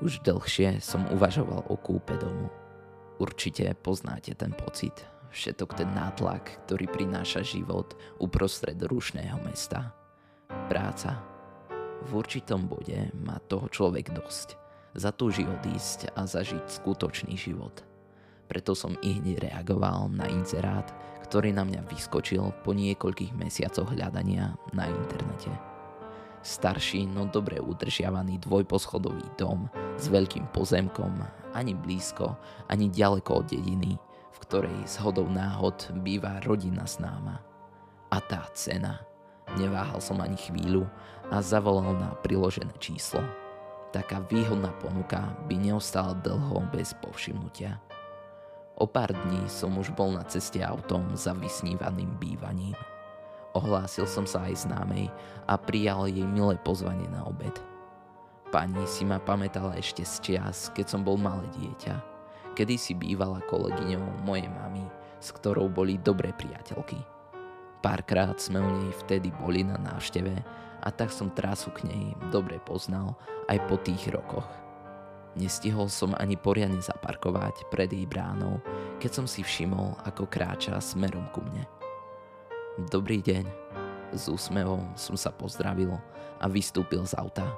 Už dlhšie som uvažoval o kúpe domu. Určite poznáte ten pocit, všetok ten nátlak, ktorý prináša život uprostred rušného mesta. Práca. V určitom bode má toho človek dosť. Zatúži odísť a zažiť skutočný život. Preto som i hneď reagoval na inzerát, ktorý na mňa vyskočil po niekoľkých mesiacoch hľadania na internete. Starší, no dobre udržiavaný dvojposchodový dom s veľkým pozemkom, ani blízko, ani ďaleko od dediny, v ktorej z hodou náhod býva rodina s náma. A tá cena. Neváhal som ani chvíľu a zavolal na priložené číslo. Taká výhodná ponuka by neostala dlho bez povšimnutia. O pár dní som už bol na ceste autom za vysnívaným bývaním. Ohlásil som sa aj známej a prijal jej milé pozvanie na obed. Pani si ma pamätala ešte z čias, keď som bol malé dieťa. Kedy si bývala kolegyňou mojej mamy, s ktorou boli dobré priateľky. Párkrát sme u nej vtedy boli na návšteve a tak som trasu k nej dobre poznal aj po tých rokoch. Nestihol som ani poriadne zaparkovať pred jej bránou, keď som si všimol, ako kráča smerom ku mne. Dobrý deň. S úsmevom som sa pozdravil a vystúpil z auta.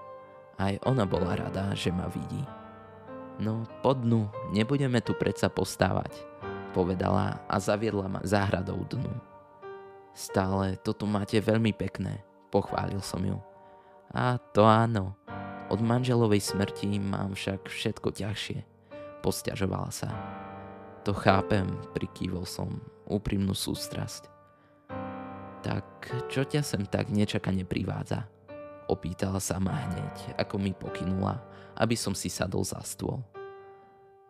Aj ona bola rada, že ma vidí. No, po dnu, nebudeme tu predsa postávať, povedala a zaviedla ma záhradou dnu. Stále toto máte veľmi pekné, pochválil som ju. A to áno, od manželovej smrti mám však všetko ťažšie, posťažovala sa. To chápem, prikývol som úprimnú sústrasť. Tak čo ťa sem tak nečakane privádza? Opýtala sa ma hneď, ako mi pokynula, aby som si sadol za stôl.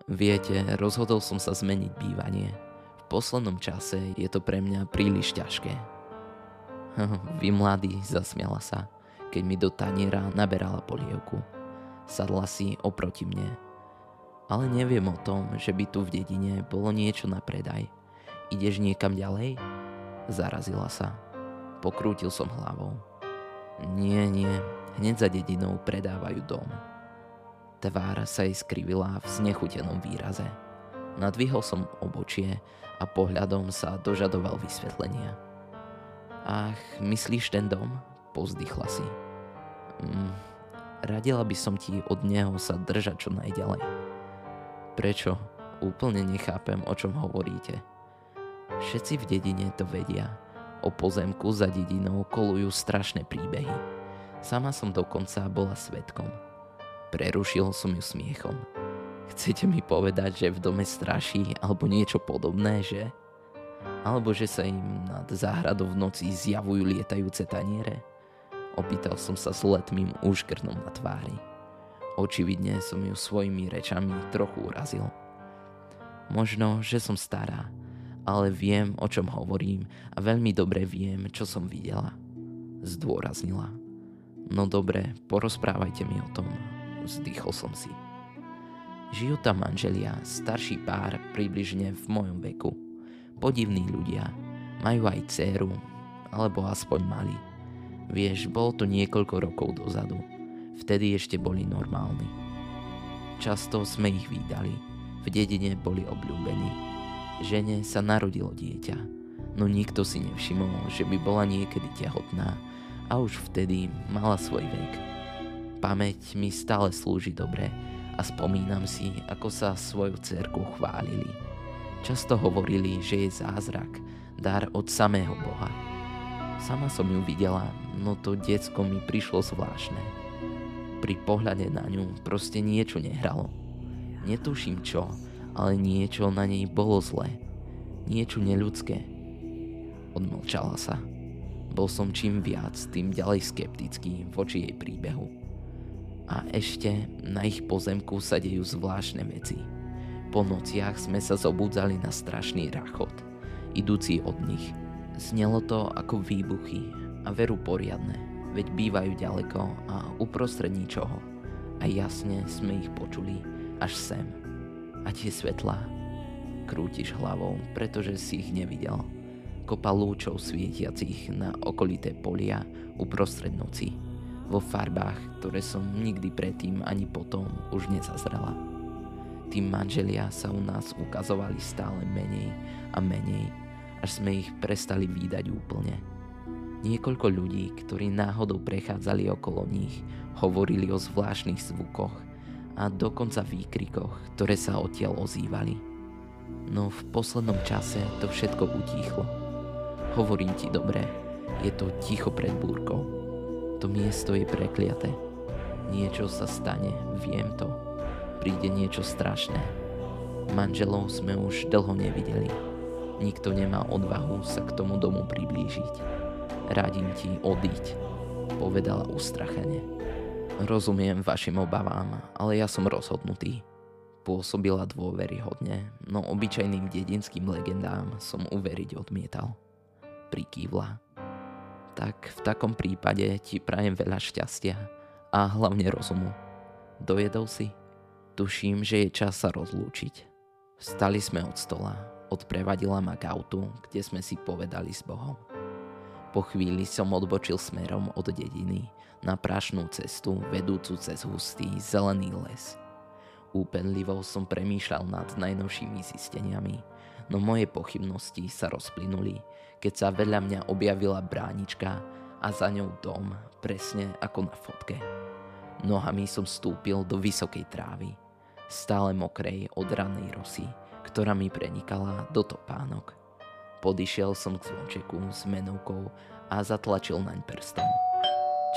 Viete, rozhodol som sa zmeniť bývanie. V poslednom čase je to pre mňa príliš ťažké. Vy mladý, zasmiala sa, keď mi do taniera naberala polievku. Sadla si oproti mne. Ale neviem o tom, že by tu v dedine bolo niečo na predaj. Ideš niekam ďalej? Zarazila sa. Pokrútil som hlavou. Nie, nie, hneď za dedinou predávajú dom. Tvár sa jej skrivila v znechutenom výraze. Nadvihol som obočie a pohľadom sa dožadoval vysvetlenia. Ach, myslíš ten dom? Pozdychla si. Mm, radila by som ti od neho sa držať čo najďalej. Prečo? Úplne nechápem, o čom hovoríte. Všetci v dedine to vedia. O pozemku za dedinou kolujú strašné príbehy. Sama som dokonca bola svetkom. Prerušil som ju smiechom. Chcete mi povedať, že v dome straší alebo niečo podobné, že? Alebo že sa im nad záhradou v noci zjavujú lietajúce taniere? Opýtal som sa s letmým úškrnom na tvári. Očividne som ju svojimi rečami trochu urazil. Možno, že som stará, ale viem, o čom hovorím a veľmi dobre viem, čo som videla. Zdôraznila. No dobre, porozprávajte mi o tom. Vzdychol som si. Žijú tam manželia, starší pár približne v mojom veku. Podivní ľudia. Majú aj dceru, alebo aspoň mali. Vieš, bol to niekoľko rokov dozadu. Vtedy ešte boli normálni. Často sme ich vydali. V dedine boli obľúbení Žene sa narodilo dieťa, no nikto si nevšimol, že by bola niekedy tehotná a už vtedy mala svoj vek. Pamäť mi stále slúži dobre a spomínam si, ako sa svoju cerku chválili. Často hovorili, že je zázrak, dar od samého Boha. Sama som ju videla, no to diecko mi prišlo zvláštne. Pri pohľade na ňu proste niečo nehralo. Netuším čo, ale niečo na nej bolo zlé. Niečo neľudské. Odmlčala sa. Bol som čím viac, tým ďalej skeptický voči jej príbehu. A ešte na ich pozemku sa dejú zvláštne veci. Po nociach sme sa zobudzali na strašný rachot, idúci od nich. Znelo to ako výbuchy a veru poriadne, veď bývajú ďaleko a uprostred ničoho. A jasne sme ich počuli až sem a tie svetlá. Krútiš hlavou, pretože si ich nevidel. Kopa lúčov svietiacich na okolité polia uprostred noci. vo farbách, ktoré som nikdy predtým ani potom už nezazrela. Tí manželia sa u nás ukazovali stále menej a menej, až sme ich prestali výdať úplne. Niekoľko ľudí, ktorí náhodou prechádzali okolo nich, hovorili o zvláštnych zvukoch a dokonca výkrikoch, ktoré sa odtiaľ ozývali. No v poslednom čase to všetko utíchlo. Hovorím ti dobre, je to ticho pred búrkou. To miesto je prekliaté. Niečo sa stane, viem to. Príde niečo strašné. Manželov sme už dlho nevideli. Nikto nemá odvahu sa k tomu domu priblížiť. Radím ti odíť, povedala ustrachene. Rozumiem vašim obavám, ale ja som rozhodnutý. Pôsobila dôveryhodne, no obyčajným dedinským legendám som uveriť odmietal. Prikývla tak v takom prípade ti prajem veľa šťastia a hlavne rozumu. Dojedol si? Tuším, že je čas sa rozlúčiť. Vstali sme od stola, odprevadila ma k autu, kde sme si povedali s Bohom. Po chvíli som odbočil smerom od dediny na prašnú cestu vedúcu cez hustý zelený les. Úpenlivo som premýšľal nad najnovšími zisteniami, no moje pochybnosti sa rozplynuli, keď sa vedľa mňa objavila bránička a za ňou dom, presne ako na fotke. Nohami som stúpil do vysokej trávy, stále mokrej od ranej rosy, ktorá mi prenikala do topánok. Podišiel som k zvončeku s menovkou a zatlačil naň prstom.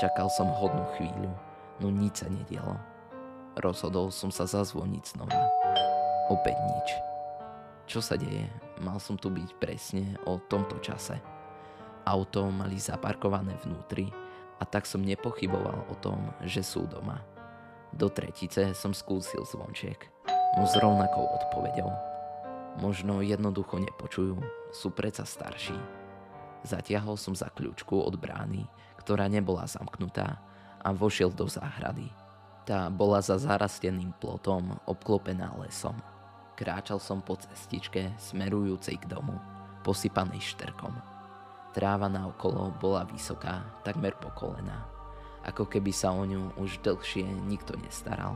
Čakal som hodnú chvíľu, no nič sa nedialo. Rozhodol som sa zazvoniť znova. Opäť nič. Čo sa deje? Mal som tu byť presne o tomto čase. Auto mali zaparkované vnútri a tak som nepochyboval o tom, že sú doma. Do tretice som skúsil zvončiek, no s rovnakou odpovedou. Možno jednoducho nepočujú, sú predsa starší. Zatiahol som za kľúčku od brány, ktorá nebola zamknutá a vošiel do záhrady. Tá bola za zarasteným plotom obklopená lesom. Kráčal som po cestičke smerujúcej k domu, posypanej šterkom. Tráva na okolo bola vysoká, takmer po kolena, ako keby sa o ňu už dlhšie nikto nestaral.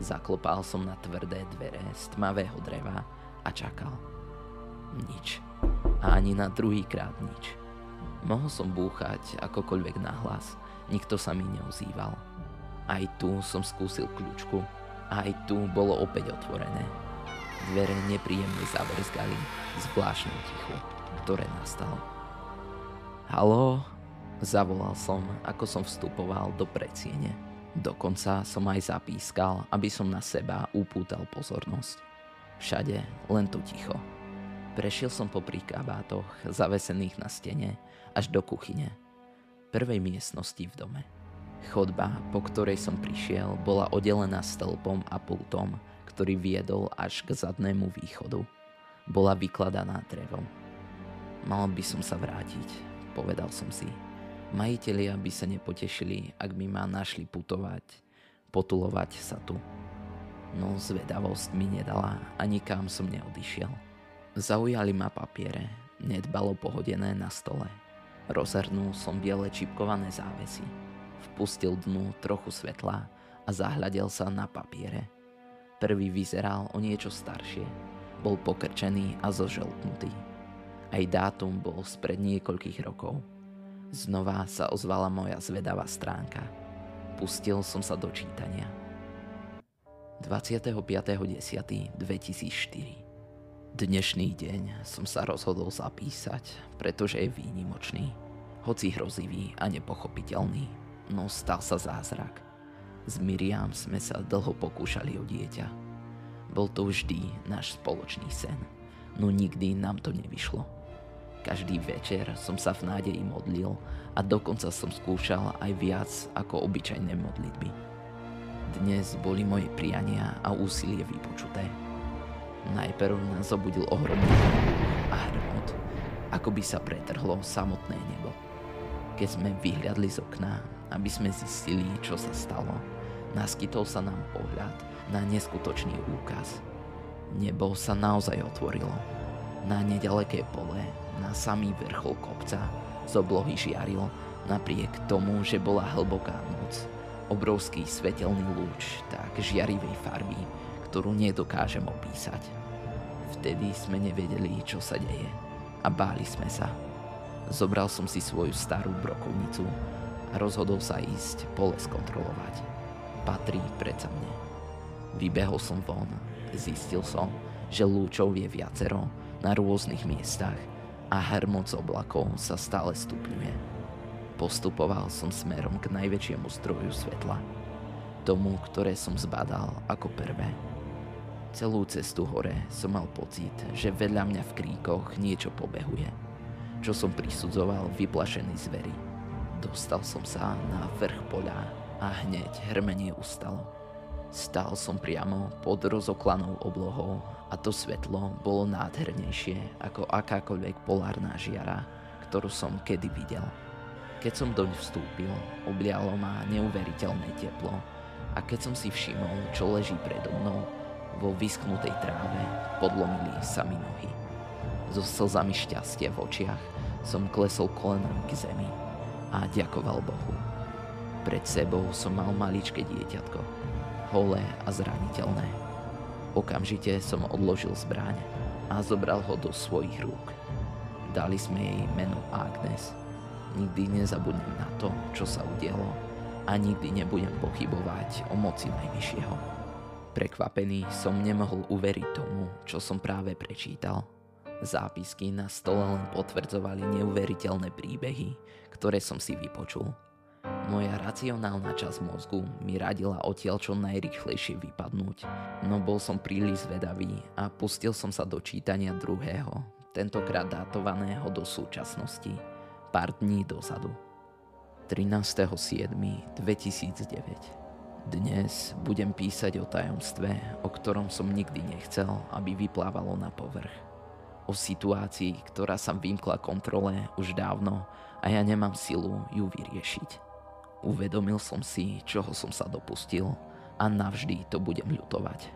Zaklopal som na tvrdé dvere z tmavého dreva a čakal. Nič. A ani na druhý krát nič. Mohol som búchať akokoľvek nahlas, nikto sa mi neozýval. Aj tu som skúsil kľúčku aj tu bolo opäť otvorené. Dvere nepríjemne zavrzgali zvláštne tichu, ktoré nastalo. Halo? Zavolal som, ako som vstupoval do predsiene. Dokonca som aj zapískal, aby som na seba upútal pozornosť. Všade len to ticho. Prešiel som po kabátoch, zavesených na stene, až do kuchyne. Prvej miestnosti v dome. Chodba, po ktorej som prišiel, bola oddelená stĺpom a pultom, ktorý viedol až k zadnému východu. Bola vykladaná drevom. Mal by som sa vrátiť, povedal som si. Majitelia by sa nepotešili, ak by ma našli putovať, potulovať sa tu. No zvedavosť mi nedala a nikam som neodišiel. Zaujali ma papiere, nedbalo pohodené na stole. Rozhrnul som biele čipkované závesy. Vpustil dnu trochu svetla a zahľadel sa na papiere. Prvý vyzeral o niečo staršie. Bol pokrčený a zoželtnutý. Aj dátum bol spred niekoľkých rokov. Znova sa ozvala moja zvedavá stránka. Pustil som sa do čítania. 25.10.2004 Dnešný deň som sa rozhodol zapísať, pretože je výnimočný, hoci hrozivý a nepochopiteľný, no stal sa zázrak. S Miriam sme sa dlho pokúšali o dieťa. Bol to vždy náš spoločný sen, no nikdy nám to nevyšlo. Každý večer som sa v nádeji modlil a dokonca som skúšal aj viac ako obyčajné modlitby. Dnes boli moje priania a úsilie vypočuté. Najprv nás obudil ohromný a hrmot, ako by sa pretrhlo samotné nebo. Keď sme vyhľadli z okna, aby sme zistili, čo sa stalo, naskytol sa nám pohľad na neskutočný úkaz. Nebo sa naozaj otvorilo. Na nedaleké pole, na samý vrchol kopca, z oblohy žiaril Napriek tomu, že bola hlboká noc, obrovský svetelný lúč tak žiarivej farby, ktorú nedokážem opísať. Vtedy sme nevedeli, čo sa deje a báli sme sa. Zobral som si svoju starú brokovnicu a rozhodol sa ísť pole skontrolovať. Patrí predsa mne. Vybehol som von, zistil som, že lúčov je viacero na rôznych miestach a hrmoc oblakov sa stále stupňuje. Postupoval som smerom k najväčšiemu zdroju svetla. Tomu, ktoré som zbadal ako prvé. Celú cestu hore som mal pocit, že vedľa mňa v kríkoch niečo pobehuje, čo som prisudzoval vyplašený zveri. Dostal som sa na vrch poľa a hneď hrmenie ustalo. Stál som priamo pod rozoklanou oblohou a to svetlo bolo nádhernejšie ako akákoľvek polárna žiara, ktorú som kedy videl. Keď som doň vstúpil, oblialo ma neuveriteľné teplo a keď som si všimol, čo leží predo mnou, vo vyschnutej tráve podlomili sa mi nohy. So slzami šťastia v očiach som klesol kolenom k zemi a ďakoval Bohu. Pred sebou som mal maličké dieťatko, holé a zraniteľné. Okamžite som odložil zbraň a zobral ho do svojich rúk. Dali sme jej meno Agnes – Nikdy nezabudnem na to, čo sa udialo a nikdy nebudem pochybovať o moci Najvyššieho. Prekvapený som nemohol uveriť tomu, čo som práve prečítal. Zápisky na stole len potvrdzovali neuveriteľné príbehy, ktoré som si vypočul. Moja racionálna časť mozgu mi radila odtiaľ čo najrychlejšie vypadnúť, no bol som príliš zvedavý a pustil som sa do čítania druhého, tentokrát datovaného do súčasnosti – pár dní dozadu. 13.7.2009 Dnes budem písať o tajomstve, o ktorom som nikdy nechcel, aby vyplávalo na povrch. O situácii, ktorá sa vymkla kontrole už dávno a ja nemám silu ju vyriešiť. Uvedomil som si, čoho som sa dopustil a navždy to budem ľutovať.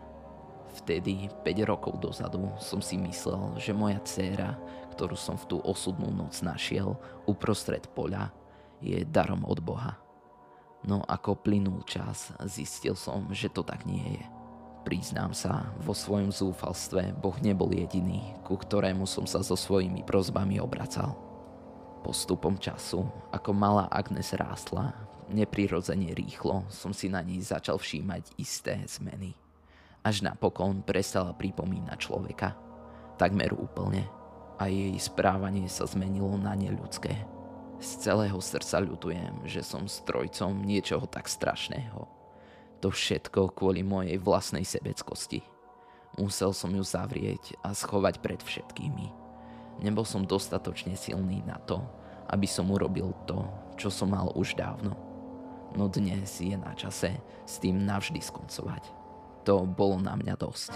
Vtedy, 5 rokov dozadu, som si myslel, že moja dcéra, ktorú som v tú osudnú noc našiel uprostred poľa, je darom od Boha. No ako plynul čas, zistil som, že to tak nie je. Priznám sa, vo svojom zúfalstve Boh nebol jediný, ku ktorému som sa so svojimi prozbami obracal. Postupom času, ako malá Agnes rástla, neprirodzene rýchlo som si na nej začal všímať isté zmeny až napokon prestala pripomínať človeka. Takmer úplne. A jej správanie sa zmenilo na neľudské. Z celého srdca ľutujem, že som strojcom niečoho tak strašného. To všetko kvôli mojej vlastnej sebeckosti. Musel som ju zavrieť a schovať pred všetkými. Nebol som dostatočne silný na to, aby som urobil to, čo som mal už dávno. No dnes je na čase s tým navždy skoncovať. To bolo na mňa dosť.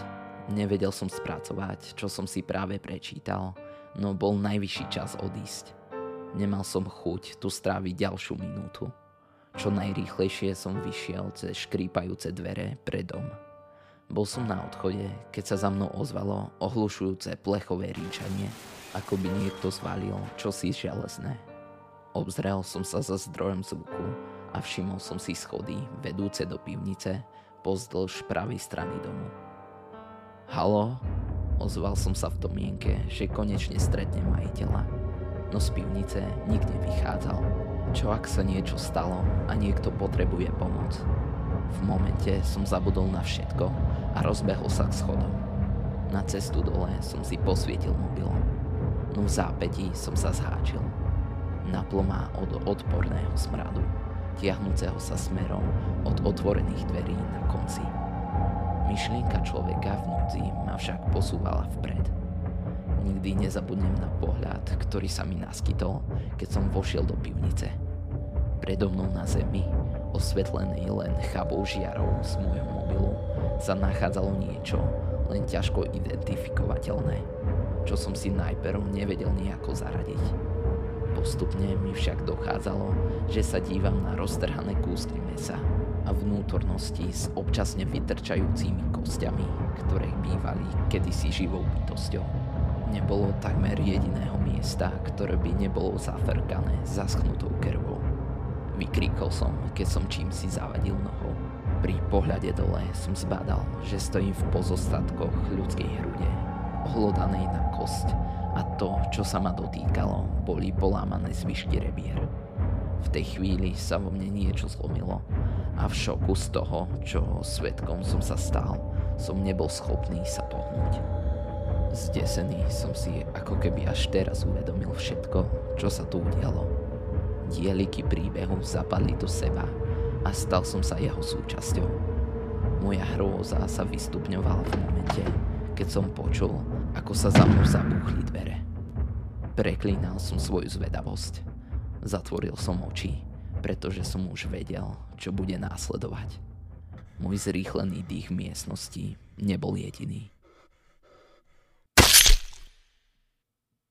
Nevedel som spracovať, čo som si práve prečítal, no bol najvyšší čas odísť. Nemal som chuť tu stráviť ďalšiu minútu. Čo najrýchlejšie som vyšiel cez škrípajúce dvere pre dom. Bol som na odchode, keď sa za mnou ozvalo ohlušujúce plechové ríčanie, ako by niekto zvalil čosi železné. Obzrel som sa za zdrojom zvuku a všimol som si schody vedúce do pivnice, pozdĺž pravej strany domu. Halo? Ozval som sa v domienke, že konečne stretnem majiteľa. No z pivnice nik nevychádzal. Čo ak sa niečo stalo a niekto potrebuje pomoc? V momente som zabudol na všetko a rozbehol sa k schodom. Na cestu dole som si posvietil mobilom. No v zápätí som sa zháčil. Naplo ma od odporného smradu tiahnúceho sa smerom od otvorených dverí na konci. Myšlienka človeka v ma však posúvala vpred. Nikdy nezabudnem na pohľad, ktorý sa mi naskytol, keď som vošiel do pivnice. Predo mnou na zemi, osvetlený len chabou žiarou z môjho mobilu, sa nachádzalo niečo, len ťažko identifikovateľné, čo som si najprv nevedel nejako zaradiť Postupne mi však dochádzalo, že sa dívam na roztrhané kúsky mesa a vnútornosti s občasne vytrčajúcimi kostiami, ktoré bývali kedysi živou bytosťou. Nebolo takmer jediného miesta, ktoré by nebolo zafrkané zaschnutou krvou. Vykríkol som, keď som čím si zavadil nohou. Pri pohľade dole som zbadal, že stojím v pozostatkoch ľudskej hrude, ohlodanej na kosť to, čo sa ma dotýkalo, boli polámané zvyšky rebier. V tej chvíli sa vo mne niečo zlomilo a v šoku z toho, čo svetkom som sa stal, som nebol schopný sa pohnúť. Zdesený som si ako keby až teraz uvedomil všetko, čo sa tu udialo. Dieliky príbehu zapadli do seba a stal som sa jeho súčasťou. Moja hrôza sa vystupňovala v momente, keď som počul, ako sa za mnou zabuchli dvere. Preklínal som svoju zvedavosť. Zatvoril som oči, pretože som už vedel, čo bude následovať. Môj zrýchlený dých miestnosti nebol jediný.